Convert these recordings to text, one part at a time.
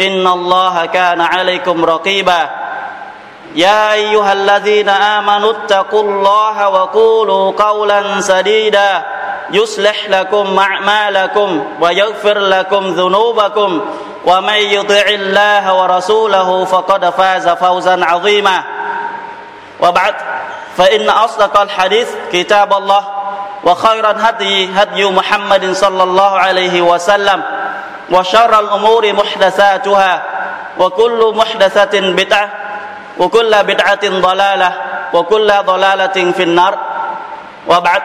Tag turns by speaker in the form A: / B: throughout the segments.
A: إن الله كان عليكم رقيبا. يا أيها الذين آمنوا اتقوا الله وقولوا قولا سديدا. يصلح لكم أعمالكم ويغفر لكم ذنوبكم. ومن يطع الله ورسوله فقد فاز فوزا عظيما. وبعد فإن أصدق الحديث كتاب الله وخير الهدي هدي محمد صلى الله عليه وسلم. وشر الامور محدثاتها وكل محدثه بدعه وكل بدعه ضلاله وكل ضلاله في النار وبعد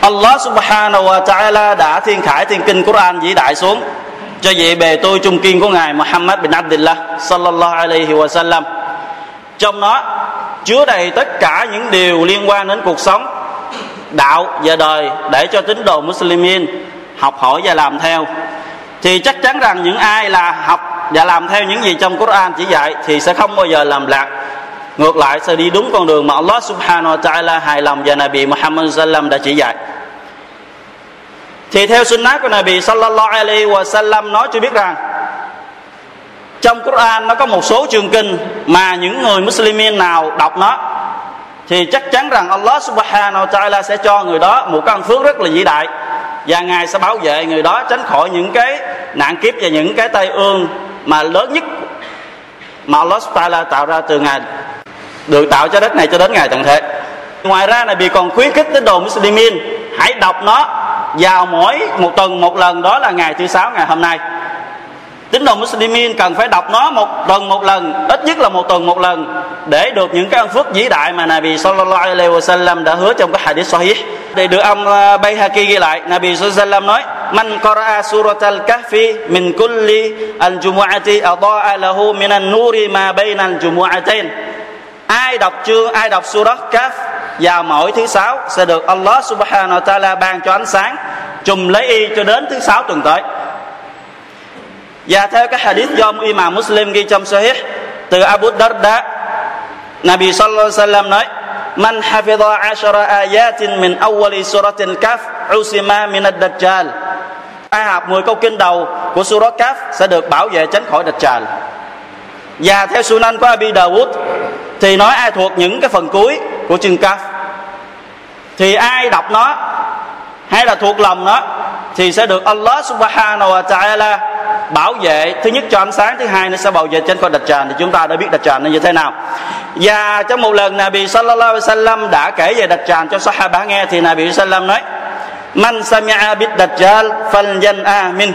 A: Allah subhanahu wa ta'ala đã thiên khải thiên kinh Quran vĩ đại xuống cho vị bề tôi trung kiên của ngài Muhammad bin Abdullah sallallahu alaihi wa sallam trong nó chứa đầy tất cả những điều liên quan đến cuộc sống đạo và đời để cho tín đồ Muslimin học hỏi và làm theo. Thì chắc chắn rằng những ai là học và làm theo những gì trong Quran chỉ dạy thì sẽ không bao giờ làm lạc. Ngược lại sẽ đi đúng con đường mà Allah subhanahu wa ta'ala hài lòng và Nabi Muhammad sallam đã chỉ dạy. Thì theo sunnah của Nabi sallallahu alaihi wa sallam nói cho biết rằng, trong Quran nó có một số chương kinh mà những người Muslimin nào đọc nó, thì chắc chắn rằng Allah subhanahu wa ta'ala sẽ cho người đó một căn phước rất là vĩ đại và ngài sẽ bảo vệ người đó tránh khỏi những cái nạn kiếp và những cái tai ương mà lớn nhất mà Allah ta'ala tạo ra từ ngài, được tạo cho đất này cho đến ngày tận thế ngoài ra này bị còn khuyến khích tín đồ Muslimin hãy đọc nó vào mỗi một tuần, một lần, đó là ngày thứ sáu ngày hôm nay tín đồ Muslimin cần phải đọc nó một tuần một lần, ít nhất là một tuần một lần, để được những cái ân phước vĩ đại mà Nabi sallallahu alaihi wasallam đã hứa trong cái hadith sahih. Để được ông ờ, Bayhaqi ghi lại, Nabi sallallahu alaihi wasallam nói, man qara'a surat al-kahfi min kulli al-jumu'ati adaa lahu min an-nuri ma bayna al-jumu'atain ai đọc chương ai đọc surat kaf vào mỗi thứ sáu sẽ được Allah subhanahu wa ta'ala ban cho ánh sáng, trùm lấy y cho đến thứ sáu tuần tới và theo các hadith do Imam Muslim ghi trong Sahih, từ Abu Darda, Nabi sallallahu alaihi wasallam nói, Man hafidha ashara ayatin min awwali suratin kaf, usima min ad-dajjal. Ai học 10 câu kinh đầu của surat kaf sẽ được bảo vệ tránh khỏi Dajjal. Và theo Sunan của Abi Dawud, thì nói ai thuộc những cái phần cuối của chương kaf. Thì ai đọc nó, hay là thuộc lòng nó, thì sẽ được Allah subhanahu wa ta'ala bảo vệ thứ nhất cho ánh sáng, thứ hai nó sẽ bảo vệ trên con đặt tràn. Thì chúng ta đã biết đặt tràn nó như thế nào. Và trong một lần Nabi sallallahu alaihi wasallam đã kể về đặt tràn cho sahaba nghe, thì Nabi sallam nói, man sami'a bid dajjal falyan amin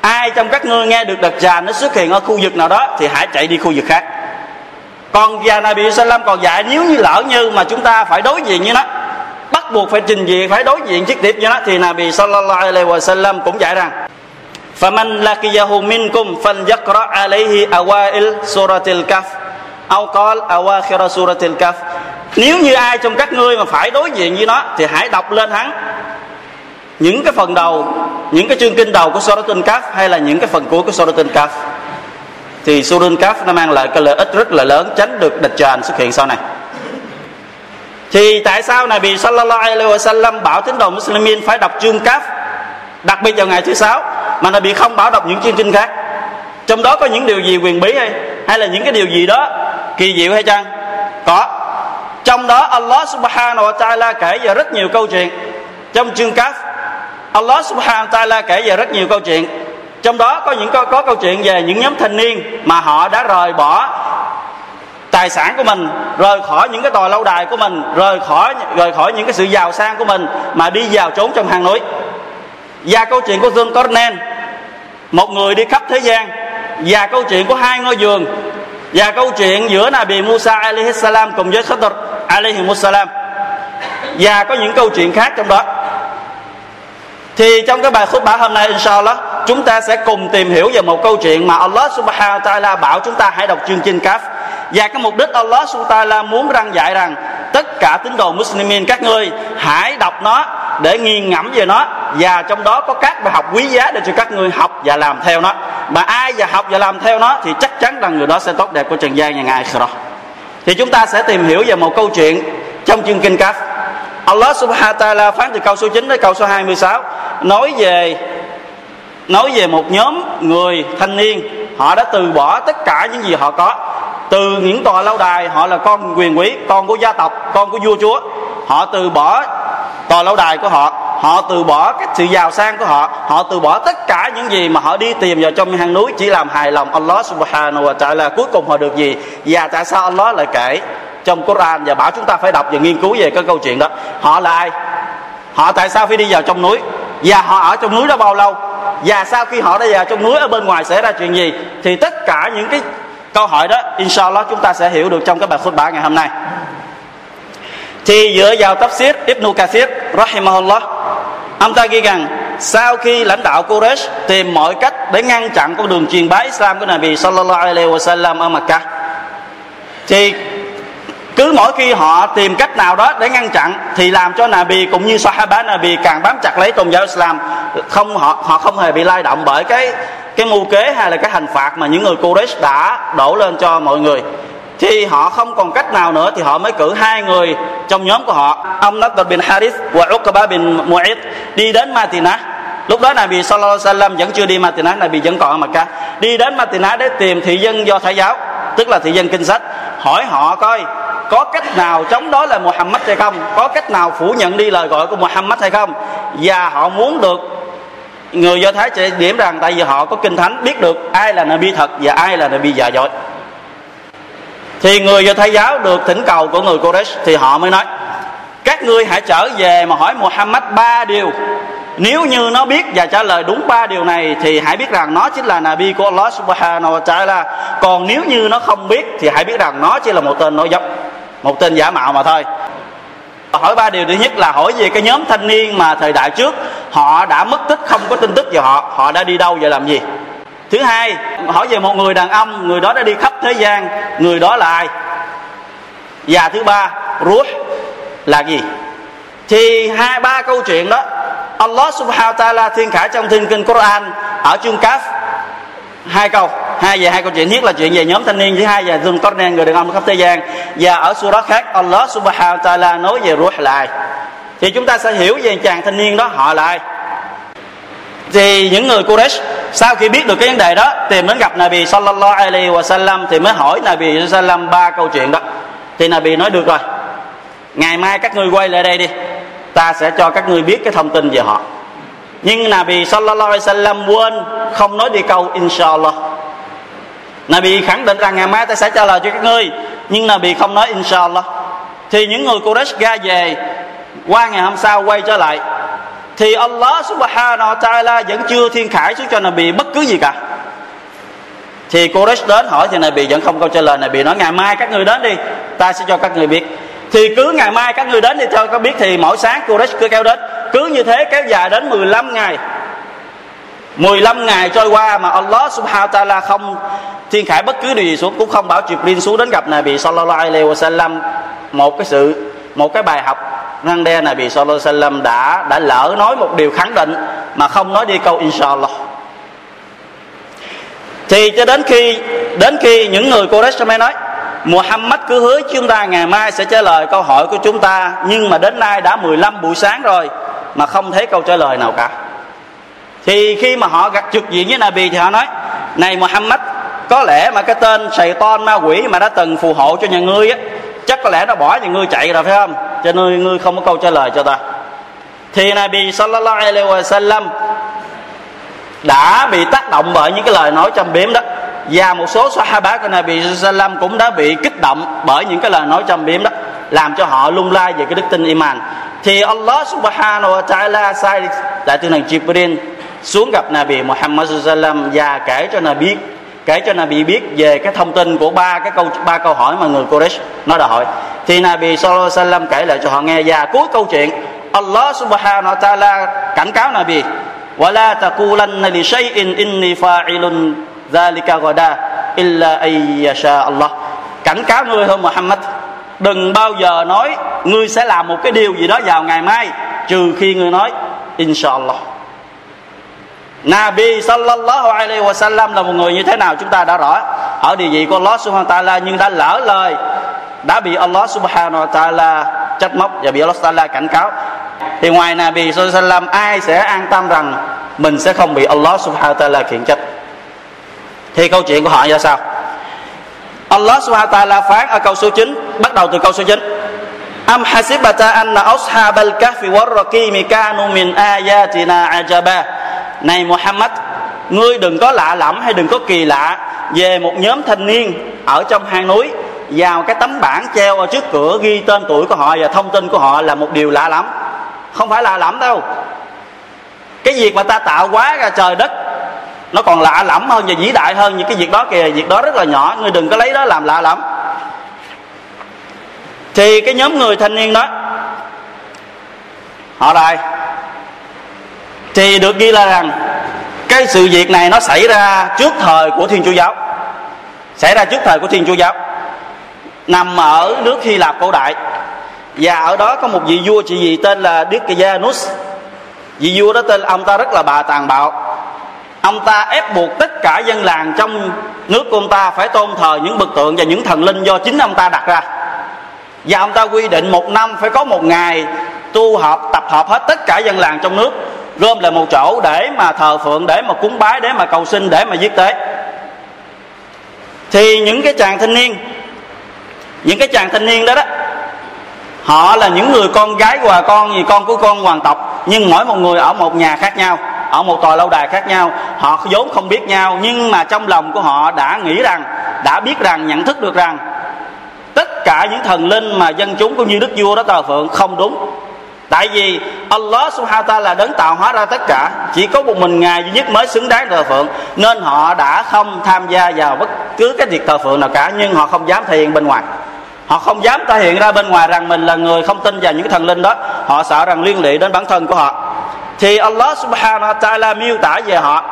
A: ai trong các ngươi nghe được đặt tràn nó xuất hiện ở khu vực nào đó, thì hãy chạy đi khu vực khác. Còn và Nabi sallam còn dạy, nếu như lỡ như mà chúng ta phải đối diện với nó, bắt buộc phải trình diện, phải đối diện trực tiếp với nó, thì Nabi sallallahu alaihi wasallam cũng dạy rằng فمن لقيه منكم فليقرأ عليه أوائل سورة الكهف أو قال أواخر سورة الكهف nếu như ai trong các ngươi mà phải đối diện với nó thì hãy đọc lên hắn những cái phần đầu những cái chương kinh đầu của Surat Al-Kahf hay là những cái phần cuối của Surat Al-Kahf thì Surat Al-Kahf nó mang lại cái lợi ích rất là lớn tránh được địch tràn xuất hiện sau này thì tại sao Nabi sallallahu alaihi wasallam bảo tín đồ Muslimin phải đọc chương Kahf đặc biệt vào ngày thứ sáu mà Nabi không bảo đọc những chương trình khác. Trong đó có những điều gì quyền bí hay? Hay là những cái điều gì đó kỳ diệu hay chăng? Có. Trong đó Allah subhanahu wa ta'ala kể về rất nhiều câu chuyện. Trong chương Kahf Allah subhanahu wa ta'ala kể về rất nhiều câu chuyện. Trong đó có những có, có câu chuyện về những nhóm thanh niên mà họ đã rời bỏ tài sản của mình rời khỏi những cái tòa lâu đài của mình rời khỏi rời khỏi những cái sự giàu sang của mình mà đi vào trốn trong hang núi và câu chuyện của Dương Tornen, một người đi khắp thế gian. Và câu chuyện của hai ngôi giường. Và câu chuyện giữa Nabi Musa alaihi salam cùng với Khadr alaihi salam. Và có những câu chuyện khác trong đó. Thì trong cái bài khúc bả hôm nay, inshallah, chúng ta sẽ cùng tìm hiểu về một câu chuyện mà Allah subhanahu wa ta'ala bảo chúng ta hãy đọc chương trình Kaf và cái mục đích Allah subhanahu wa ta'ala muốn răng dạy rằng, tất cả tín đồ Muslimin, các ngươi hãy đọc nó để nghiền ngẫm về nó. Và trong đó có các bài học quý giá để cho các ngươi học và làm theo nó. Mà ai và học và làm theo nó thì chắc chắn rằng người đó sẽ tốt đẹp của trần gian nhà ngài rồi thì chúng ta sẽ tìm hiểu về một câu chuyện trong chương kinh Kaf. Allah subhanahu wa ta'ala phán từ câu số 9 đến câu số 26 nói về nói về một nhóm người thanh niên. Họ đã từ bỏ tất cả những gì họ có từ những tòa lâu đài, họ là con quyền quý, con của gia tộc, con của vua chúa. Họ từ bỏ tòa lâu đài của họ họ từ bỏ cái sự giàu sang của họ họ từ bỏ tất cả những gì mà họ đi tìm vào trong hang núi, chỉ làm hài lòng Allah subhanahu wa ta'ala. Cuối cùng họ được gì? Và tại sao Allah lại kể trong Quran và bảo chúng ta phải đọc và nghiên cứu về cái câu chuyện đó? Họ là ai? Họ tại sao phải đi vào trong núi? Và họ ở trong núi đó bao lâu? Và sau khi họ đã vào trong núi, ở bên ngoài xảy ra chuyện gì? Thì tất cả những cái câu hỏi đó, inshallah chúng ta sẽ hiểu được trong cái bài khutbah ngày hôm nay. Thì dựa vào tafsir Ibn Kathir, rahimahullah, ông ta ghi rằng, sau khi lãnh đạo Quraysh tìm mọi cách để ngăn chặn con đường truyền bá Islam của Nabi sallallahu alaihi wasallam ở Makkah thì cứ mỗi khi họ tìm cách nào đó để ngăn chặn thì làm cho Nabi cũng như Sahaba Nabi càng bám chặt lấy tôn giáo Islam. Không, họ họ không hề bị lay động bởi cái cái mưu kế hay là cái hành phạt mà những người Quraysh đã đổ lên cho mọi người, thì họ không còn cách nào nữa thì họ mới cử hai người trong nhóm của họ ông Nadr bin Harith và Uqba bin Mu'id, đi đến Matina lúc đó Nabi sallallahu alaihi wasallam vẫn chưa đi Matina Nabi vẫn còn ở Makkah đi đến Matina để tìm thị dân do Thái giáo, tức là thị dân kinh sách, hỏi họ coi có cách nào chống đối là Muhammad hay không, có cách nào phủ nhận đi lời gọi của Muhammad hay không, và họ muốn được người do thái sẽ điểm rằng tại vì họ có kinh thánh biết được ai là nabi thật và ai là nabi giả dối. Thì người do thái giáo được thỉnh cầu của người Quraysh thì họ mới nói các ngươi hãy trở về mà hỏi Muhammad ba điều. Nếu như nó biết và trả lời đúng ba điều này thì hãy biết rằng nó chính là Nabi của Allah Subhanahu wa Ta'ala. Còn nếu như nó không biết thì hãy biết rằng nó chỉ là một tên nói dối, một tên giả mạo mà thôi. Hỏi ba điều thứ nhất là hỏi về cái nhóm thanh niên mà thời đại trước họ đã mất tích, không có tin tức về họ. Họ đã đi đâu và làm gì? Thứ hai, hỏi về một người đàn ông, người đó đã đi khắp thế gian, người đó là ai? Và thứ ba, ruh là gì? Thì hai, ba câu chuyện đó, Allah subhanahu wa ta'ala thiên khải trong thiên kinh Quran ở chương Kaf. Hai câu, hai về hai câu chuyện. Nhất là chuyện về nhóm thanh niên, thứ hai về Dương Qarnain người đàn ông khắp thế gian. Và ở surah khác, Allah subhanahu wa ta'ala nói về ruh là ai? Thì chúng ta sẽ hiểu về chàng thanh niên đó, họ là ai. Thì những người Quraysh, sau khi biết được cái vấn đề đó, thì mới gặp Nabi sallallahu alaihi wa sallam thì mới hỏi Nabi sallam ba câu chuyện đó. Thì Nabi nói, được rồi, ngày mai các ngươi quay lại đây đi, ta sẽ cho các ngươi biết cái thông tin về họ. Nhưng Nabi sallallahu alaihi wasallam quên, không nói đi câu inshallah. Nabi khẳng định rằng ngày mai ta sẽ trả lời cho các ngươi, nhưng Nabi không nói inshallah. Thì những người Quraysh ra về qua ngày hôm sau quay trở lại, thì Allah subhanahu wa ta'ala vẫn chưa thiên khải xuống cho Nabi bất cứ gì cả. Thì Quraysh đến hỏi thì Nabi vẫn không câu trả lời. Nabi nói, ngày mai các người đến đi, ta sẽ cho các người biết. Thì cứ ngày mai các người đến thì cho có biết thì mỗi sáng Quraysh cứ kéo đến. Cứ như thế kéo dài đến 15 ngày. 15 ngày trôi qua mà Allah subhanahu wa ta'ala không thiên khải bất cứ điều gì xuống, cũng không bảo Jibril xuống đến gặp Nabi sallallahu alaihi wasallam. Một cái sự, một cái bài học răng đe Nabi sallallahu alaihi đã đã lỡ nói một điều khẳng định mà không nói đi câu inshallah. Thì cho đến khi đến khi những người Quraysh mới nói, Muhammad cứ hứa chúng ta ngày mai sẽ trả lời câu hỏi của chúng ta, nhưng mà đến nay đã 15 buổi sáng rồi mà không thấy câu trả lời nào cả. Thì khi mà họ gặp trực diện với Nabi thì họ nói, này Muhammad, có lẽ mà cái tên sầy ton ma quỷ mà đã từng phù hộ cho nhà ngươi á chắc có lẽ nó bỏ thì ngươi chạy rồi, phải không? Cho nên ngươi không có câu trả lời cho ta. Thì Nabi sallallahu alaihi wasallam đã bị tác động bởi những cái lời nói trong biếm đó. Và một số sahaba của Nabi Sallam cũng đã bị kích động bởi những cái lời nói châm biếm đó, làm cho họ lung lay về cái đức tin iman. Thì Allah subhanahu wa ta'ala sai đại tướng thần Jibril xuống gặp Nabi Muhammad Sallam và kể cho Nabi kể cho Nabi biết về cái thông tin của ba cái câu ba câu hỏi mà người Quraysh nó đòi hỏi thì Nabi Sallallahu Alaihi Wasallam kể lại cho họ nghe và cuối câu chuyện Allah Subhanahu wa Taala cảnh cáo Nabi ولا تقولن لشيء إني فاعل ذلك غدا إلا أن يشاء الله cảnh cáo ngươi thôi Muhammad đừng bao giờ nói ngươi sẽ làm một cái điều gì đó vào ngày mai trừ khi ngươi nói inshallah Nabi sallallahu alaihi wa sallam là một người như thế nào chúng ta đã rõ. Ở địa vị của Allah subhanahu wa ta'ala nhưng đã lỡ lời, đã bị Allah subhanahu wa ta'ala trách móc và bị Allah ta'ala cảnh cáo. Thì ngoài Nabi sallallahu alaihi wa sallam ai sẽ an tâm rằng mình sẽ không bị Allah subhanahu wa ta'ala khiển trách? Thì câu chuyện của họ ra sao? Allah subhanahu wa ta'ala phán ở câu số 9 bắt đầu từ câu số 9 Am hasibata anna ashabal kahfi warraqimi kanu min ayatina ajaba này Muhammad, ngươi đừng có lạ lẫm hay đừng có kỳ lạ về một nhóm thanh niên ở trong hang núi, vào cái tấm bảng treo ở trước cửa ghi tên tuổi của họ và thông tin của họ là một điều lạ lắm không phải lạ lẫm đâu. Cái việc mà ta tạo quá ra trời đất, nó còn lạ lẫm hơn và vĩ đại hơn những cái việc đó kìa. Việc đó rất là nhỏ, ngươi đừng có lấy đó làm lạ lẫm. Thì cái nhóm người thanh niên đó, họ là ai? Thì được ghi là rằng, cái sự việc này nó xảy ra trước thời của thiên chúa giáo. Xảy ra trước thời của thiên chúa giáo. Nằm ở nước hy lạp cổ đại. Và ở đó có một vị vua chị gì tên là đức Janus vị vua đó tên ông ta rất là bà tàn bạo. Ông ta ép buộc tất cả dân làng trong nước của ông ta phải tôn thờ những bậc tượng và những thần linh do chính ông ta đặt ra. Và ông ta quy định một năm phải có một ngày tu họp, tập hợp hết tất cả dân làng trong nước gom lại một chỗ để mà thờ phượng, để mà cúng bái, để mà cầu sinh để mà giết tế. Thì những cái chàng thanh niên, những cái chàng thanh niên đó đó, họ là những người con gái hòa con gì con của con hoàng tộc, nhưng mỗi một người ở một nhà khác nhau, ở một tòa lâu đài khác nhau. Họ vốn không biết nhau, nhưng mà trong lòng của họ đã nghĩ rằng, đã biết rằng, nhận thức được rằng, tất cả những thần linh mà dân chúng cũng như đức vua đó thờ phượng không đúng tại vì Allah subhanahu wa ta'ala là đấng tạo hóa ra tất cả chỉ có một mình ngài duy nhất mới xứng đáng thờ phượng nên họ đã không tham gia vào bất cứ cái việc thờ phượng nào cả nhưng họ không dám thể hiện bên ngoài họ không dám thể hiện ra bên ngoài rằng mình là người không tin vào những thần linh đó họ sợ rằng liên lụy đến bản thân của họ thì Allah subhanahu wa ta'ala miêu tả về họ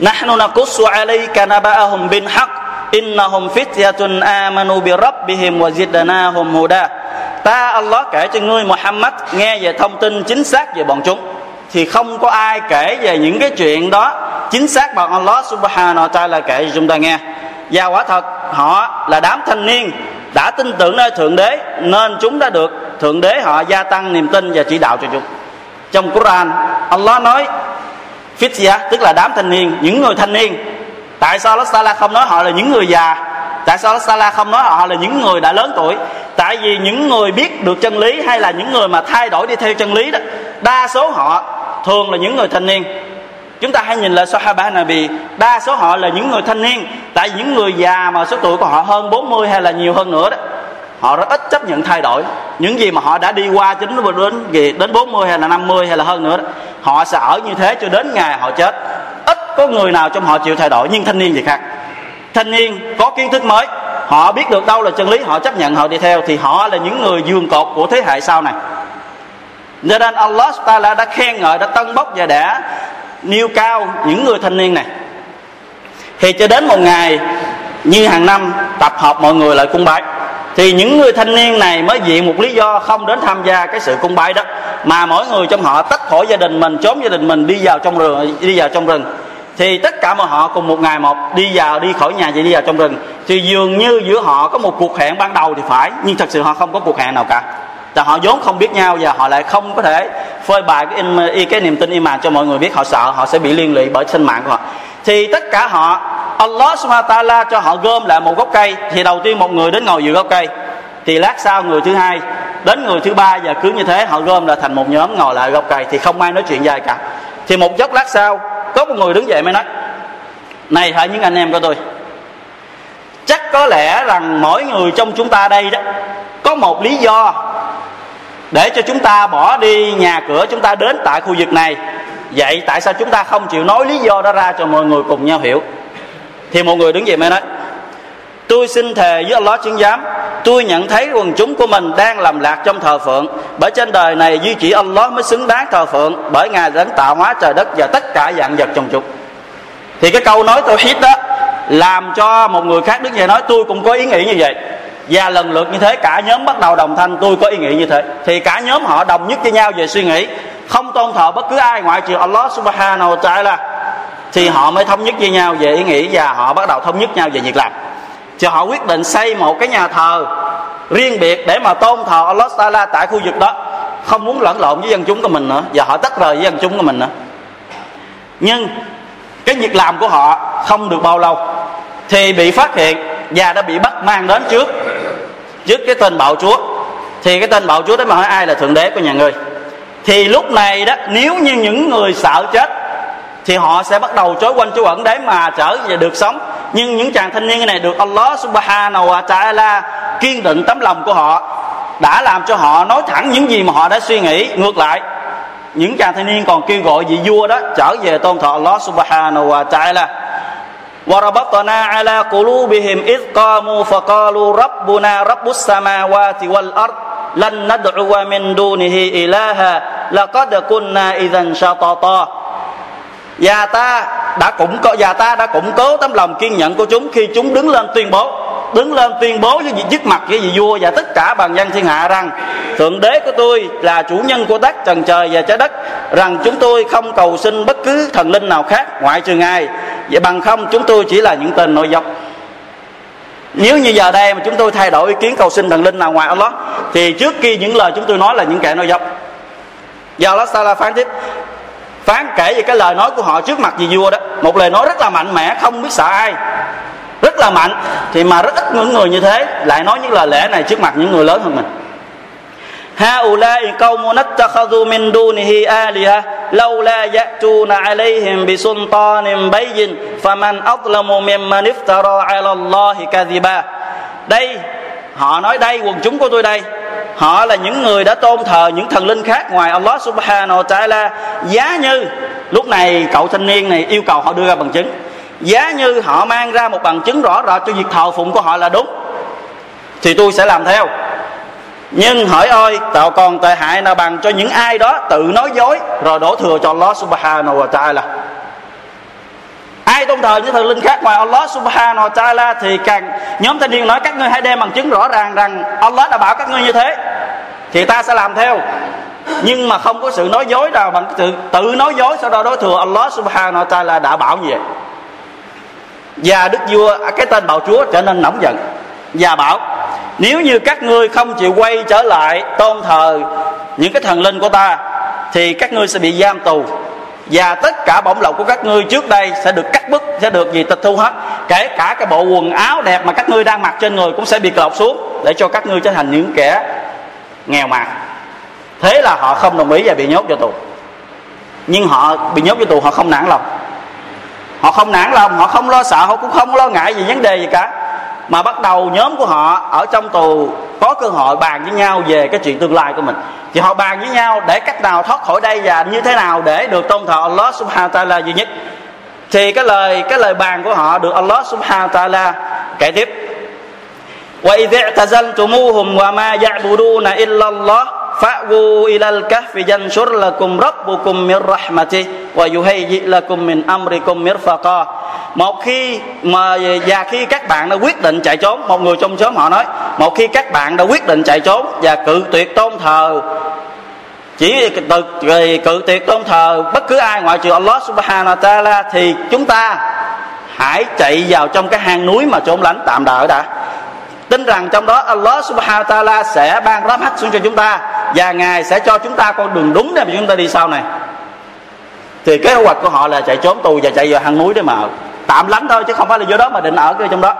A: نحن نقص عليك نبأهم بالحق إنهم فتية آمنوا بربهم وزدناهم هدى ta Allah kể cho ngươi Muhammad nghe về thông tin chính xác về bọn chúng. Thì không có ai kể về những cái chuyện đó chính xác bằng Allah subhanahu wa ta'ala kể cho chúng ta nghe. Và quả thật, họ là đám thanh niên đã tin tưởng nơi thượng đế, nên chúng đã được thượng đế họ gia tăng niềm tin và chỉ đạo cho chúng. Trong Quran, Allah nói Fitya tức là đám thanh niên, những người thanh niên. Tại sao Allah không nói họ là những người già? Tại sao Allah không nói họ là những người đã lớn tuổi? Tại vì những người biết được chân lý hay là những người mà thay đổi đi theo chân lý đó, đa số họ thường là những người thanh niên. Chúng ta hay nhìn lại Sahaba Nabi. Đa số họ là những người thanh niên. Tại vì những người già mà số tuổi của họ hơn 40 hay là nhiều hơn nữa đó, họ rất ít chấp nhận thay đổi. Những gì mà họ đã đi qua chính đến gì, đến 40 hay là 50 hay là hơn nữa đó, họ sẽ ở như thế cho đến ngày họ chết. Ít có người nào trong họ chịu thay đổi, nhưng thanh niên thì khác. Thanh niên có kiến thức mới họ biết được đâu là chân lý, họ chấp nhận, họ đi theo. Thì họ là những người dương cột của thế hệ sau này. Nên Allah Taala đã khen ngợi, đã tân bốc và đã nêu cao những người thanh niên này. Thì cho đến một ngày như hàng năm, tập hợp mọi người lại cung bái. Thì những người thanh niên này mới diện một lý do không đến tham gia cái sự cung bái đó, mà mỗi người trong họ tách khỏi gia đình mình trốn gia đình mình đi vào trong rừng, đi vào trong rừng thì tất cả mọi họ cùng một ngày một đi vào đi khỏi nhà và đi vào trong rừng. Thì dường như giữa họ có một cuộc hẹn ban đầu thì phải nhưng thật sự họ không có cuộc hẹn nào cả. Tại họ vốn không biết nhau và họ lại không có thể phơi bày cái, in, cái niềm tin iman cho mọi người biết họ sợ họ sẽ bị liên lụy bởi sinh mạng của họ. Thì tất cả họ Allah subhanahu wa ta'ala cho họ gom lại một gốc cây. Thì đầu tiên một người đến ngồi giữa gốc cây. Thì lát sau người thứ hai đến người thứ ba và cứ như thế họ gom lại thành một nhóm ngồi lại gốc cây. Thì không ai nói chuyện dài cả. Thì một chốc lát sau có một người đứng dậy mới nói, này hỏi những anh em của tôi, chắc có lẽ rằng mỗi người trong chúng ta đây đó, có một lý do để cho chúng ta bỏ đi nhà cửa chúng ta đến tại khu vực này. Vậy tại sao chúng ta không chịu nói lý do đó ra cho mọi người cùng nhau hiểu? Thì một người đứng dậy mới nói tôi xin thề với Allah chứng giám, tôi nhận thấy quần chúng của mình đang làm lạc trong thờ phượng. Bởi trên đời này duy chỉ Allah mới xứng đáng thờ phượng, bởi ngài đấng tạo hóa trời đất và tất cả dạng vật trong chúng thì cái câu nói tôi hít đó làm cho một người khác đứng dậy nói, tôi cũng có ý nghĩ như vậy. Và lần lượt như thế, cả nhóm bắt đầu đồng thanh, tôi có ý nghĩ như thế. Thì cả nhóm họ đồng nhất với nhau về suy nghĩ, không tôn thờ bất cứ ai ngoại trừ Allah subhanahu wa ta'ala. Thì họ mới thống nhất với nhau về ý nghĩ và họ bắt đầu thống nhất nhau về việc làm thì họ quyết định xây một cái nhà thờ riêng biệt để mà tôn thờ Allah Taala tại khu vực đó. Không muốn lẫn lộn với dân chúng của mình nữa. Và họ tách rời với dân chúng của mình nữa. Nhưng cái việc làm của họ không được bao lâu. Thì bị phát hiện và đã bị bắt mang đến trước. Trước cái tên bạo chúa. Thì cái tên bạo chúa đó mà hỏi ai là thượng đế của nhà ngươi? Thì lúc này đó, nếu như những người sợ chết, thì họ sẽ bắt đầu chối quanh chú ẩn để mà trở về được sống nhưng những chàng thanh niên này được Allah subhanahu wa ta'ala kiên định tấm lòng của họ đã làm cho họ nói thẳng những gì mà họ đã suy nghĩ ngược lại những chàng thanh niên còn kêu gọi vị vua đó trở về tôn thờ Allah subhanahu wa ta'ala وربطنا على قلوبهم إذ قاموا فقالوا ربنا رب السماوات والأرض لن ندعو من دونه إلها لقد كنا إذا شططا và ta đã cũng có và ta đã củng cố tấm lòng kiên nhẫn của chúng khi chúng đứng lên tuyên bố. Đứng lên tuyên bố với vị dứt mặt với vị vua và tất cả bằng dân thiên hạ rằng, thượng đế của tôi là chủ nhân của đất, trần trời và trái đất, rằng chúng tôi không cầu xin bất cứ thần linh nào khác ngoại trừ ngài vậy bằng không chúng tôi chỉ là những tên nội dọc. Nếu như giờ đây mà chúng tôi thay đổi ý kiến cầu xin thần linh nào ngoài Allah, thì trước khi những lời chúng tôi nói là những kẻ nội dọc. Và Allah Taala phán tiếp phán kể về cái lời nói của họ trước mặt vị vua đó một lời nói rất là mạnh mẽ không biết sợ ai rất là mạnh thì mà rất ít những người như thế lại nói những lời lẽ này trước mặt những người lớn hơn mình هؤلاء قوم اتخذوا من دونه آلهة لولا يأتون عليهم بسلطان بين فمن أظلم ممن افترى على الله كذبا đây họ nói đây quần chúng của tôi đây họ là những người đã tôn thờ những thần linh khác ngoài Allah subhanahu wa ta'ala. Giá như, lúc này cậu thanh niên này yêu cầu họ đưa ra bằng chứng. Giá như họ mang ra một bằng chứng rõ rệt cho việc thờ phụng của họ là đúng, thì tôi sẽ làm theo. Nhưng hỏi ơi tạo còn tệ hại nào bằng cho những ai đó tự nói dối, rồi đổ thừa cho Allah subhanahu wa ta'ala ai tôn thờ những thần linh khác ngoài Allah subhanahu wa ta'ala thì càng nhóm thanh niên nói các ngươi hãy đem bằng chứng rõ ràng rằng Allah đã bảo các ngươi như thế thì ta sẽ làm theo. Nhưng mà không có sự nói dối nào bằng tự, tự nói dối sau đó đối thừa Allah subhanahu wa ta'ala đã bảo như vậy và đức vua à, cái tên bạo chúa trở nên nóng giận và bảo nếu như các ngươi không chịu quay trở lại tôn thờ những cái thần linh của ta thì các ngươi sẽ bị giam tù và tất cả bổng lộc của các ngươi trước đây sẽ được cắt bứt, sẽ được gì, tịch thu hết. Kể cả cái bộ quần áo đẹp mà các ngươi đang mặc trên người cũng sẽ bị lột xuống để cho các ngươi trở thành những kẻ nghèo mạt thế là họ không đồng ý và bị nhốt vào tù. Nhưng họ bị nhốt vào tù, họ không nản lòng. Họ không nản lòng, họ không lo sợ, họ cũng không lo ngại gì vấn đề gì cả. Mà bắt đầu nhóm của họ ở trong tù có cơ hội bàn với nhau về cái chuyện tương lai của mình thì họ bàn với nhau để cách nào thoát khỏi đây và như thế nào để được tôn thờ Allah subhanahu wa ta'ala duy nhất. Thì cái lời cái lời bàn của họ được Allah subhanahu wa ta'ala kể tiếp. Wa idh ta'zaltumuhum wa ma ya'buduna illa Allah, fa'u ila al-kahfi yanshur lakum rabbukum min rahmati wa yuhayyi lakum min amrikum mirfaqa. Một khi mà, và khi các bạn đã quyết định chạy trốn, một người trong xóm họ nói một khi các bạn đã quyết định chạy trốn và cự tuyệt tôn thờ, chỉ từ cự tuyệt tôn thờ bất cứ ai ngoại trừ Allah subhanahu wa ta'ala, thì chúng ta hãy chạy vào trong cái hang núi mà trốn lánh tạm đợi đã. Tin rằng trong đó Allah subhanahu wa ta'ala sẽ ban rahmat xuống cho chúng ta và ngài sẽ cho chúng ta con đường đúng để mà chúng ta đi sau này. Thì kế hoạch của họ là chạy trốn tù và chạy vào hang núi để mà tạm lánh thôi, chứ không phải là do đó mà định ở cái trong đó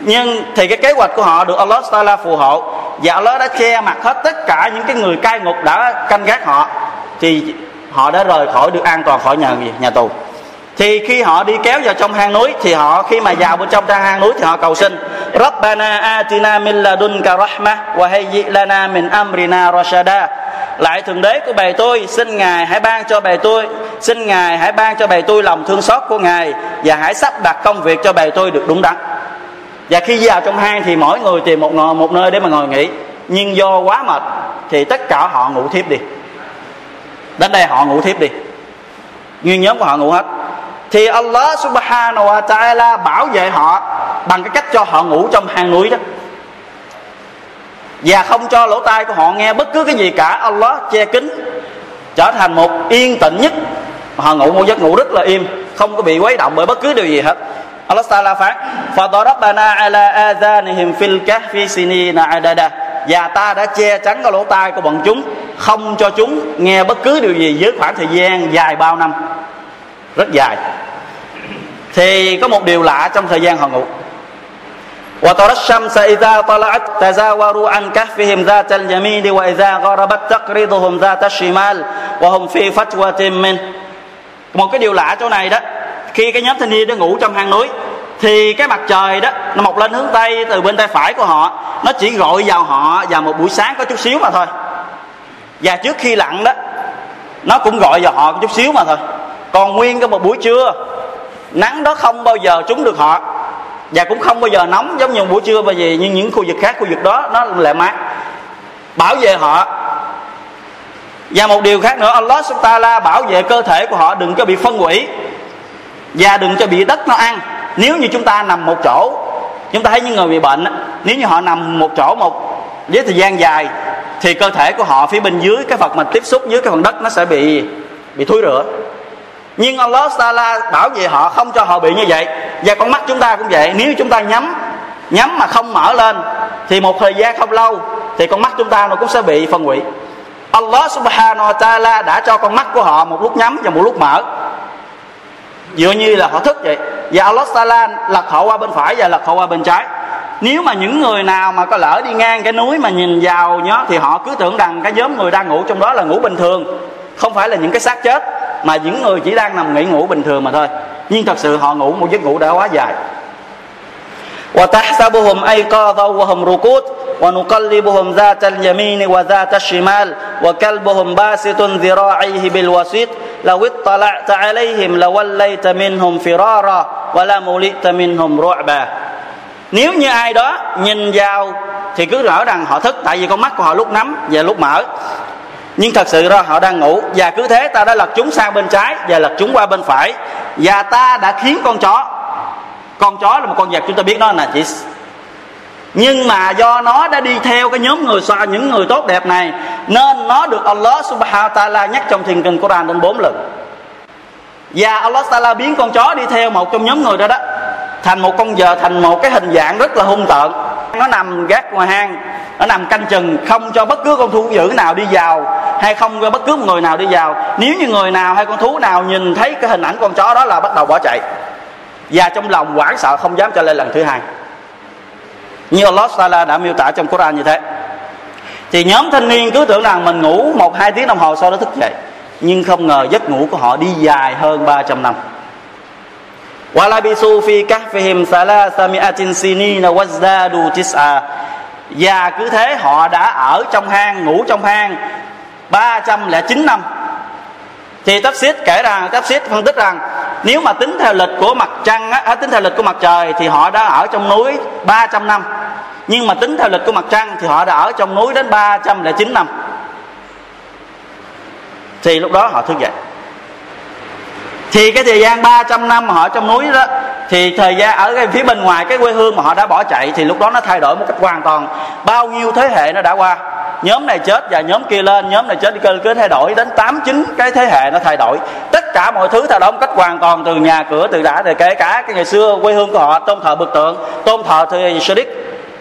A: nhưng thì cái kế hoạch của họ được Allah Taala phù hộ. Và Allah đã che mặt hết tất cả những cái người cai ngục đã canh gác họ. Thì họ đã rời khỏi được an toàn khỏi nhà nhà tù. Thì khi họ đi kéo vào trong hang núi, thì họ khi mà vào bên trong hang núi thì họ cầu xin, Rabbana atina min ladunka rahma wa hayyi lana min amrina rashada. Lại thượng đế của bài tôi, xin ngài hãy ban cho bài tôi, xin ngài hãy ban cho bài tôi lòng thương xót của ngài và hãy sắp đặt công việc cho bài tôi được đúng đắn và khi vào trong hang thì mỗi người tìm một nơi, một nơi để mà ngồi nghỉ. Nhưng do quá mệt thì tất cả họ ngủ thiếp đi. Đến đây họ ngủ thiếp đi. Nguyên nhóm của họ ngủ hết. Thì Allah subhanahu wa ta'ala bảo vệ họ bằng cái cách cho họ ngủ trong hang núi đó. Và không cho lỗ tai của họ nghe bất cứ cái gì cả. Allah che kín trở thành một yên tĩnh nhất. Họ ngủ một giấc ngủ rất là im không có bị quấy động bởi bất cứ điều gì hết. Allah Taala phán Fadarabbana ala adhanihim fil kahfi sinina adada và ta đã che chắn cái lỗ tai của bọn chúng không cho chúng nghe bất cứ điều gì với khoảng thời gian dài bao năm rất dài thì có một điều lạ trong thời gian họ ngủ وترى الشمس إذا طلعت تزاوروا عن كهفهم ذات اليمين وإذا غربت تقرضهم ذات الشمال وهم في فتوة من một cái điều lạ chỗ này đó khi cái nhóm thanh niên đó ngủ trong hang núi, thì cái mặt trời đó, nó mọc lên hướng tây, từ bên tay phải của họ, nó chỉ gọi vào họ vào một buổi sáng có chút xíu mà thôi. Và trước khi lặn đó, nó cũng gọi vào họ có chút xíu mà thôi. Còn nguyên cái một buổi trưa, nắng đó không bao giờ trúng được họ, và cũng không bao giờ nóng giống như buổi trưa, bởi vì như những khu vực khác, khu vực đó, nó lại mát. Bảo vệ họ. Và một điều khác nữa, Allah subhanahu bảo vệ cơ thể của họ, đừng có bị phân hủy và đừng cho bị đất nó ăn. Nếu như chúng ta nằm một chỗ, chúng ta thấy những người bị bệnh nếu như họ nằm một chỗ một với thời gian dài, thì cơ thể của họ phía bên dưới, cái vật mà tiếp xúc với cái phần đất nó sẽ bị bị thối rữa nhưng Allah Taala bảo vệ họ không cho họ bị như vậy. Và con mắt chúng ta cũng vậy. Nếu chúng ta nhắm nhắm mà không mở lên, thì một thời gian không lâu, thì con mắt chúng ta nó cũng sẽ bị phân hủy. Allah subhanahu wa ta'ala đã cho con mắt của họ một lúc nhắm và một lúc mở dựa như là họ thức vậy và Allah Taala lật họ qua bên phải và lật họ qua bên trái nếu mà những người nào mà có lỡ đi ngang cái núi mà nhìn vào nhớ thì họ cứ tưởng rằng cái nhóm người đang ngủ trong đó là ngủ bình thường không phải là những cái xác chết mà những người chỉ đang nằm nghỉ ngủ bình thường mà thôi nhưng thật sự họ ngủ một giấc ngủ đã quá dài وتحسبهم أيقاظا وهم ركود ونقلبهم ذات اليمين وذات الشمال وكلبهم باسط ذراعيه بالوسيط لو اطلعت عليهم لوليت منهم فرارا ولملئت منهم رعبا nếu như ai đó nhìn vào thì cứ rõ rằng họ thức tại vì con mắt của họ lúc nắm và lúc mở nhưng thật sự ra họ đang ngủ và cứ thế ta đã lật chúng sang bên trái và lật chúng qua bên phải và ta đã khiến con chó con chó là một con vật chúng ta biết nó là chỉ nhưng mà do nó đã đi theo cái nhóm người xoa những người tốt đẹp này, nên nó được Allah subhanahu wa ta'ala nhắc trong thiền kinh Quran đến bốn lần. Và Allah ta'ala biến con chó đi theo một trong nhóm người đó đó, thành một con giờ thành một cái hình dạng rất là hung tợn. Nó nằm gác ngoài hang, nó nằm canh chừng, không cho bất cứ con thú dữ nào đi vào, hay không cho bất cứ một người nào đi vào. Nếu như người nào hay con thú nào nhìn thấy cái hình ảnh con chó đó là bắt đầu bỏ chạy. Và trong lòng hoảng sợ không dám trở lại lần thứ hai như Allah Taala đã miêu tả trong Quran như thế. Thì nhóm thanh niên cứ tưởng rằng mình ngủ một, hai tiếng đồng hồ sau đó thức dậy. Nhưng không ngờ giấc ngủ của họ đi dài hơn 300 năm. Walabisu fi kahfihim salasamiatin sinina wazdadu tis'a. Và cứ thế họ đã ở trong hang, ngủ trong hang 309 năm. Thì Tafsir kể rằng, Tafsir phân tích rằng nếu mà tính theo lịch của mặt trăng á, tính theo lịch của mặt trời thì họ đã ở trong núi 300 năm. Nhưng mà tính theo lịch của mặt trăng thì họ đã ở trong núi đến 309 năm. Thì lúc đó họ thức dậy thì cái thời gian 300 năm mà họ trong núi đó, thì thời gian ở cái phía bên ngoài cái quê hương mà họ đã bỏ chạy, thì lúc đó nó thay đổi một cách hoàn toàn. Bao nhiêu thế hệ nó đã qua? Nhóm này chết và nhóm kia lên, nhóm này chết đi cứ thay đổi đến tám, chín cái thế hệ nó thay đổi. Tất cả mọi thứ thay đổi một cách hoàn toàn, từ nhà cửa, từ đã, từ kể cả cái ngày xưa quê hương của họ, tôn thờ bực tượng, tôn thờ thì Shadik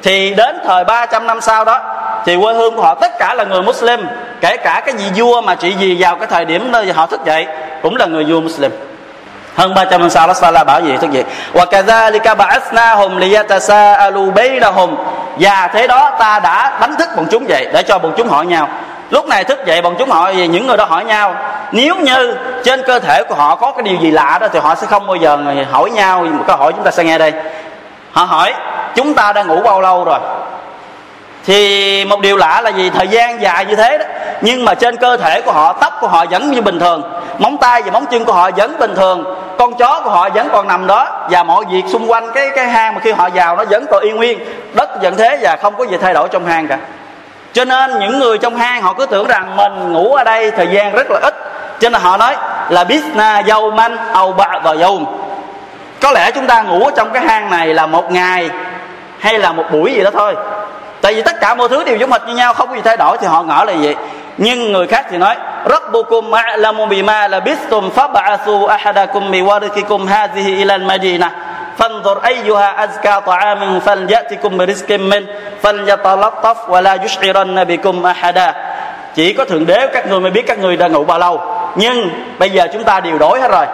A: thì đến thời 300 năm sau đó thì quê hương của họ, tất cả là người Muslim. Kể cả cái vị vua mà trị vì vào cái thời điểm nơi họ thức dậy, cũng là người vua Muslim. Hơn 300 năm sau, Allah bảo gì, thức dậy. Wa kadhalika ba'athnahum liyatasaalu bainahum và thế đó ta đã đánh thức bọn chúng dậy, để cho bọn chúng hỏi nhau. Lúc này thức dậy bọn chúng hỏi gì những người đó hỏi nhau, nếu như trên cơ thể của họ có cái điều gì lạ đó thì họ sẽ không bao giờ hỏi nhau, một câu hỏi chúng ta sẽ nghe đây. Họ hỏi, chúng ta đã ngủ bao lâu rồi? Thì một điều lạ là gì thời gian dài như thế đó, nhưng mà trên cơ thể của họ, tóc của họ vẫn như bình thường, móng tay và móng chân của họ vẫn bình thường, con chó của họ vẫn còn nằm đó, và mọi việc xung quanh cái cái hang mà khi họ vào nó vẫn còn y nguyên, đất vẫn thế và không có gì thay đổi trong hang cả. Cho nên những người trong hang họ cứ tưởng rằng mình ngủ ở đây thời gian rất là ít. Cho nên họ nói là bisna dâu man âu bạ và dâu. Có lẽ chúng ta ngủ trong cái hang này là một ngày hay là một buổi gì đó thôi tại vì tất cả mọi thứ đều giống hệt như nhau không có gì thay đổi thì họ ngỡ là vậy nhưng người khác thì nói Rabbukum a'lamu bima labistum fab'athu ahadakum biwarithikum hadhihi ila al-madinah فانظر أيها أزكى طعام فليأتكم برزق من فليتلطف ولا يشعرن بكم أحدا chỉ có thượng đế các người mới biết các người đã ngủ bao lâu nhưng bây giờ chúng ta điều đổi hết rồi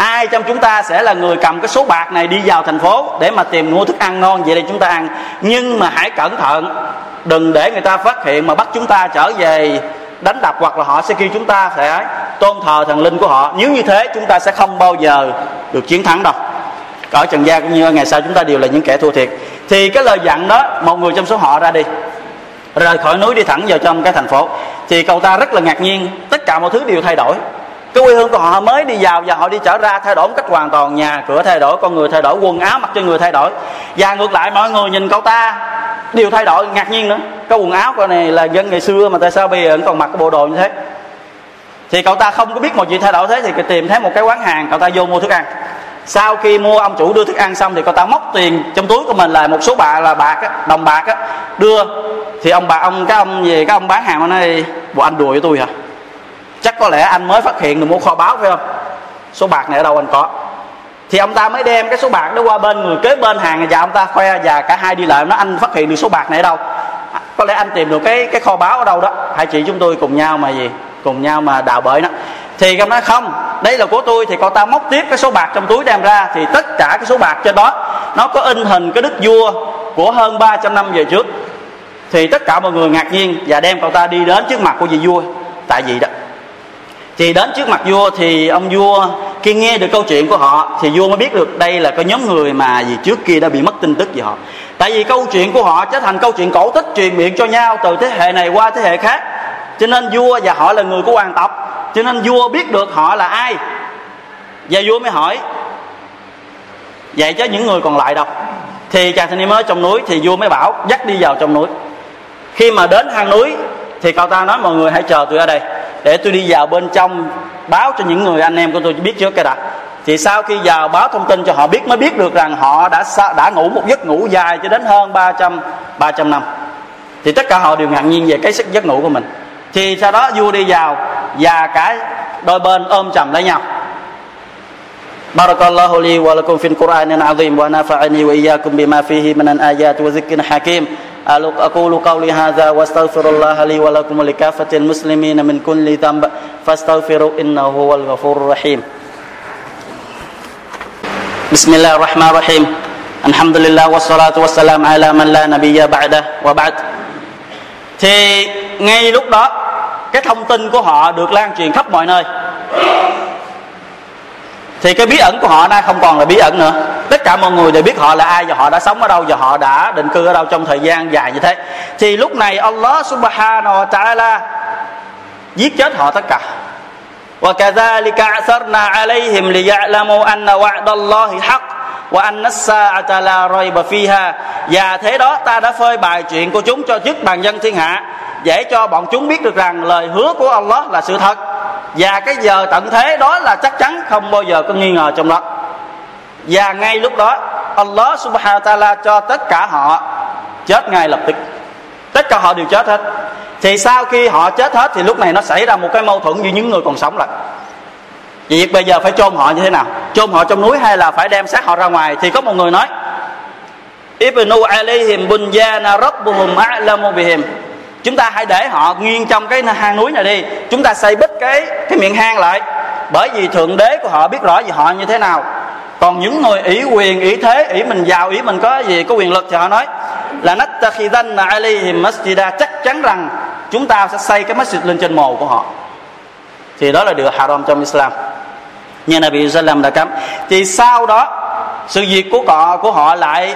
A: ai trong chúng ta sẽ là người cầm cái số bạc này đi vào thành phố để mà tìm mua thức ăn ngon vậy để chúng ta ăn? Nhưng mà hãy cẩn thận, đừng để người ta phát hiện mà bắt chúng ta trở về đánh đập hoặc là họ sẽ kêu chúng ta sẽ tôn thờ thần linh của họ. Nếu như thế, chúng ta sẽ không bao giờ được chiến thắng đâu. Ở trần gian cũng như ngày sau chúng ta đều là những kẻ thua thiệt. Thì cái lời dặn đó một người trong số họ ra đi. Rời khỏi núi đi thẳng vào trong cái thành phố. Thì cậu ta rất là ngạc nhiên, tất cả mọi thứ đều thay đổi cái quê hương của họ mới đi vào và họ đi trở ra thay đổi một cách hoàn toàn. Nhà cửa thay đổi con người thay đổi quần áo mặc cho người thay đổi. Và ngược lại mọi người nhìn cậu ta đều thay đổi ngạc nhiên nữa. Cái quần áo của này là dân ngày xưa mà tại sao bây giờ vẫn còn mặc cái bộ đồ như thế? Thì cậu ta không có biết một gì thay đổi thế thì tìm thấy một cái quán hàng cậu ta vô mua thức ăn. Sau khi mua ông chủ đưa thức ăn xong thì cậu ta móc tiền trong túi của mình là một số bạc là bạc á, đồng bạc á, đưa. Thì ông bà ông cái ông về cái ông bán hàng ông nói bộ anh đùa với tôi hả? Chắc có lẽ anh mới phát hiện được mua kho báo phải không? Số bạc này ở đâu anh có? Thì ông ta mới đem cái số bạc đó qua bên người kế bên hàng và ông ta khoe và cả hai đi lại nó anh phát hiện được số bạc này ở đâu? Có lẽ anh tìm được cái cái kho báo ở đâu đó. Hai chị chúng tôi cùng nhau mà gì? Cùng nhau mà đào bới nó. Thì ông nói không, đây là của tôi, thì cậu ta móc tiếp cái số bạc trong túi đem ra, thì tất cả cái số bạc trên đó, nó có in hình cái đức vua của hơn 300 năm về trước. Thì tất cả mọi người ngạc nhiên và đem cậu ta đi đến trước mặt của vị vua. Tại vì đó thì đến trước mặt vua thì ông vua khi nghe được câu chuyện của họ thì vua mới biết được đây là cái nhóm người mà gì trước kia đã bị mất tin tức về họ. Tại vì câu chuyện của họ trở thành câu chuyện cổ tích truyền miệng cho nhau từ thế hệ này qua thế hệ khác. Cho nên vua và họ là người của hoàng tộc. Cho nên vua biết được họ là ai. Và vua mới hỏi, vậy chứ những người còn lại đâu? Thì chàng thanh niên mới trong núi. Thì vua mới bảo, dắt đi vào trong núi. Khi mà đến hang núi thì cậu ta nói, mọi người hãy chờ tôi ở đây để tôi đi vào bên trong báo cho những người anh em của tôi biết trước cái đã. Thì sau khi vào báo thông tin cho họ biết, mới biết được rằng họ đã đã ngủ một giấc ngủ dài cho đến hơn 300 300 năm. Thì tất cả họ đều ngạc nhiên về cái sức giấc ngủ của mình. Thì sau đó vua đi vào và cả đôi bên ôm chầm lấy nhau. Barakallahu li wa lakum fil Qur'anil azim wa nafa'ani wa iyyakum bima fihi min al-ayat wa dhikrin hakim. أقول قولي هذا واستغفر الله لي ولكم ولكافة المسلمين من كل ذنب فاستغفروا إنه هو الغفور الرحيم بسم الله الرحمن الرحيم الحمد لله والصلاة والسلام على من لا نبي بعده وبعد thì ngay lúc đó cái thông tin của họ được lan truyền khắp mọi nơi thì cái bí ẩn của họ nay không còn là bí ẩn nữa tất cả mọi người đều biết họ là ai và họ đã sống ở đâu và họ đã định cư ở đâu trong thời gian dài như thế thì lúc này Allah subhanahu wa ta'ala giết chết họ tất cả وكذلك أثرنا عليهم ليعلموا أن وعد الله حق وأن الساعة لا ريب فيها và thế đó ta đã phơi bày chuyện của chúng cho chức bàn dân thiên hạ để cho bọn chúng biết được rằng lời hứa của Allah là sự thật và cái giờ tận thế đó là chắc chắn không bao giờ có nghi ngờ trong đó. Và ngay lúc đó, Allah subhanahu wa ta'ala cho tất cả họ chết ngay lập tức. Tất cả họ đều chết hết. Thì sau khi họ chết hết, thì lúc này nó xảy ra một cái mâu thuẫn với những người còn sống lại. Việc bây giờ phải chôn họ như thế nào? Chôn họ trong núi hay là phải đem xác họ ra ngoài? Thì có một người nói, ibnu alayhim bunyana rabbuhum a'lamu bihim chúng ta hãy để họ nghiêng trong cái hang núi này đi. Chúng ta xây bít cái cái miệng hang lại. Bởi vì thượng đế của họ biết rõ gì họ như thế nào. Còn những người ủy quyền ủy thế ủy mình giàu ủy mình có gì, có quyền lực thì họ nói là nattakhidan alayhim masjida. Chắc chắn rằng chúng ta sẽ xây cái masjid lên trên mồ của họ. Thì đó là điều haram trong Islam. Như Nabi Sallam đã cấm. Thì sau đó, sự việc của họ của họ lại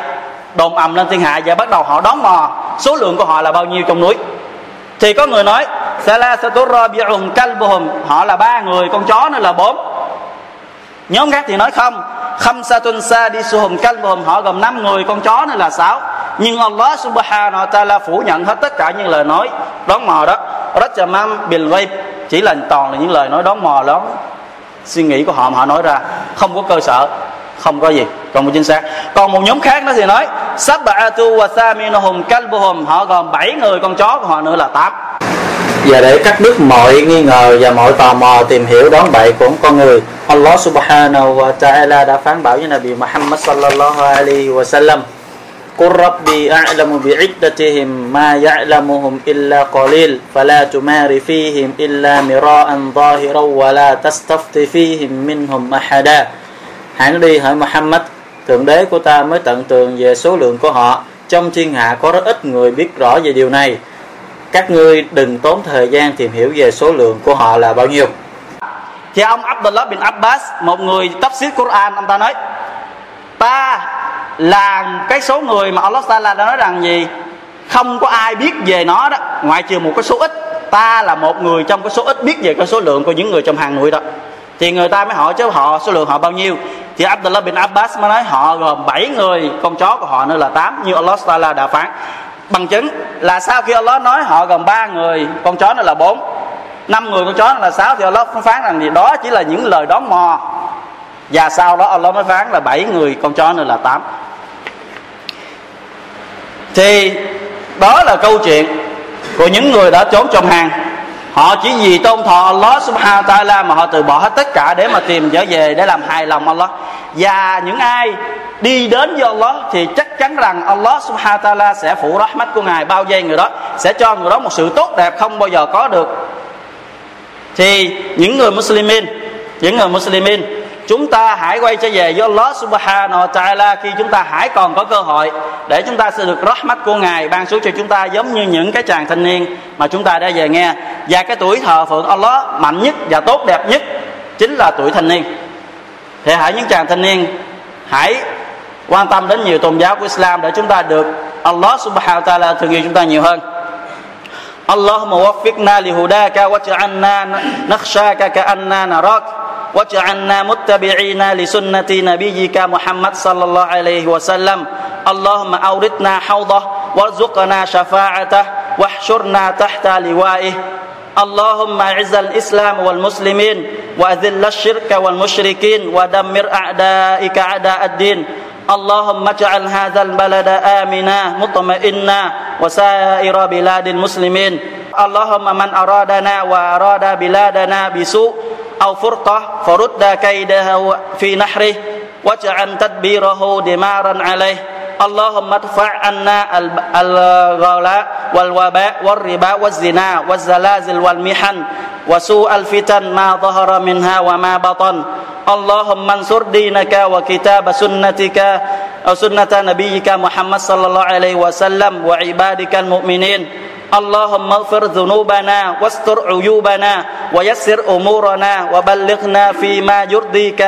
A: đồn ầm lên thiên hạ và bắt đầu họ đón mò số lượng của họ là bao nhiêu trong núi? Thì có người nói họ là ba người, con chó nữa là bốn. Nhóm khác thì nói không. Khamsatun sadisuhum kalbuhum. Họ gồm năm người, con chó nữa là sáu. Nhưng Allah subhanahu wa ta'ala phủ nhận hết tất cả những lời nói, đón mò đó. Rajamam bil ghaib. Chỉ là toàn là những lời nói đón mò đó suy nghĩ của họ mà họ nói ra. Không có cơ sở không có gì còn một chính xác còn một nhóm khác nó thì nói sab'atu wa thaminuhum kalbuhum họ gồm bảy người con chó của họ nữa là tám
B: và để cắt đứt mọi nghi ngờ và mọi tò mò tìm hiểu đón bậy của con người Allah subhanahu wa ta'ala đã phán bảo với Nabi Muhammad sallallahu alaihi wa sallam قل ربي أعلم بعدتهم ما يعلمهم إلا قليل فلا تمار فيهم إلا مراء ظاهرا ولا تستفت فيهم منهم أحدا Hãy đi hỏi Muhammad, Thượng đế của ta mới tận tường về số lượng của họ. Trong thiên hạ có rất ít người biết rõ về điều này. Các ngươi đừng tốn thời gian tìm hiểu về số lượng của họ là bao nhiêu.
A: Thì ông Abdullah bin Abbas, Một người tafsir Quran, Ông ta nói, Ta là cái số người mà Allah Taala đã nói rằng gì? Không có ai biết về nó đó. Ngoại trừ một cái số ít. Ta là một người trong cái số ít biết về cái số lượng của những người trong hàng núi đó thì người ta mới hỏi chứ họ, số lượng họ bao nhiêu? Thì Abdullah bin Abbas mới nói họ gồm 7 người, con chó của họ nữa là 8 như Allah Taala đã phán. Bằng chứng là sau khi Allah nói họ gồm ba người, con chó nữa là bốn, năm người con chó là sáu, thì Allah phán rằng gì đó chỉ là những lời đón mò. Và sau đó Allah mới phán là bảy người, con chó nữa là tám. Thì đó là câu chuyện của những người đã trốn trong hang họ chỉ vì tôn thọ Allah subhanahu wa ta'ala mà họ từ bỏ hết tất cả để mà tìm trở về, để làm hài lòng Allah. Và những ai đi đến với Allah thì chắc chắn rằng Allah subhanahu wa ta'ala sẽ phủ rahmat của ngài bao vây người đó, sẽ cho người đó một sự tốt đẹp không bao giờ có được. Thì những người muslimin, những người muslimin chúng ta hãy quay trở về với Allah Subhanahu wa Ta'ala khi chúng ta hãy còn có cơ hội để chúng ta sẽ được rót mắt của Ngài ban xuống cho chúng ta giống như những cái chàng thanh niên mà chúng ta đã về nghe. Và cái tuổi thờ phượng Allah mạnh nhất và tốt đẹp nhất chính là tuổi thanh niên. Thì hãy những chàng thanh niên hãy quan tâm đến nhiều tôn giáo của Islam để chúng ta được Allah Subhanahu wa Ta'ala thương yêu chúng ta nhiều hơn. Allahumma waffiqna li hudaka waj'alna nakhshaka ka'anna narak واجعلنا متبعين لسنة نبيك محمد صلى الله عليه وسلم. اللهم أوردنا حوضه وارزقنا شفاعته واحشرنا تحت لوائه. اللهم اعز الإسلام والمسلمين وأذل الشرك والمشركين ودمر أعدائك أعداء الدين. اللهم اجعل هذا البلد آمنا مطمئنا وسائر بلاد المسلمين. اللهم من أرادنا وأراد بلادنا بسوء أو فرقة فرد كيده في نحره واجعل تدبيره دمارا عليه. اللهم ادفع عنا الغلاء والوباء والربا والزنا والزلازل والمحن وسوء الفتن ما ظهر منها وما بطن. اللهم انصر دينك وكتاب سنتك أو سنة نبيك محمد صلى الله عليه وسلم وعبادك المؤمنين. اللهم اغفر ذنوبنا واستر عيوبنا ويسر أمورنا وبلغنا فيما يرضيك.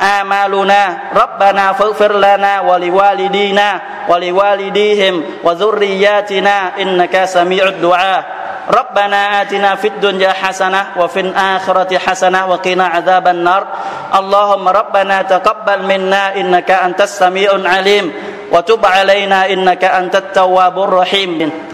A: آمالنا. ربنا فاغفر لنا ولوالدينا ولوالديهم وذرياتنا إنك سميع الدعاء. ربنا آتنا في الدنيا حسنة وفي الآخرة حسنة وقنا عذاب النار. اللهم ربنا تقبل منا إنك أنت السميع العليم وتب علينا إنك أنت التواب الرحيم.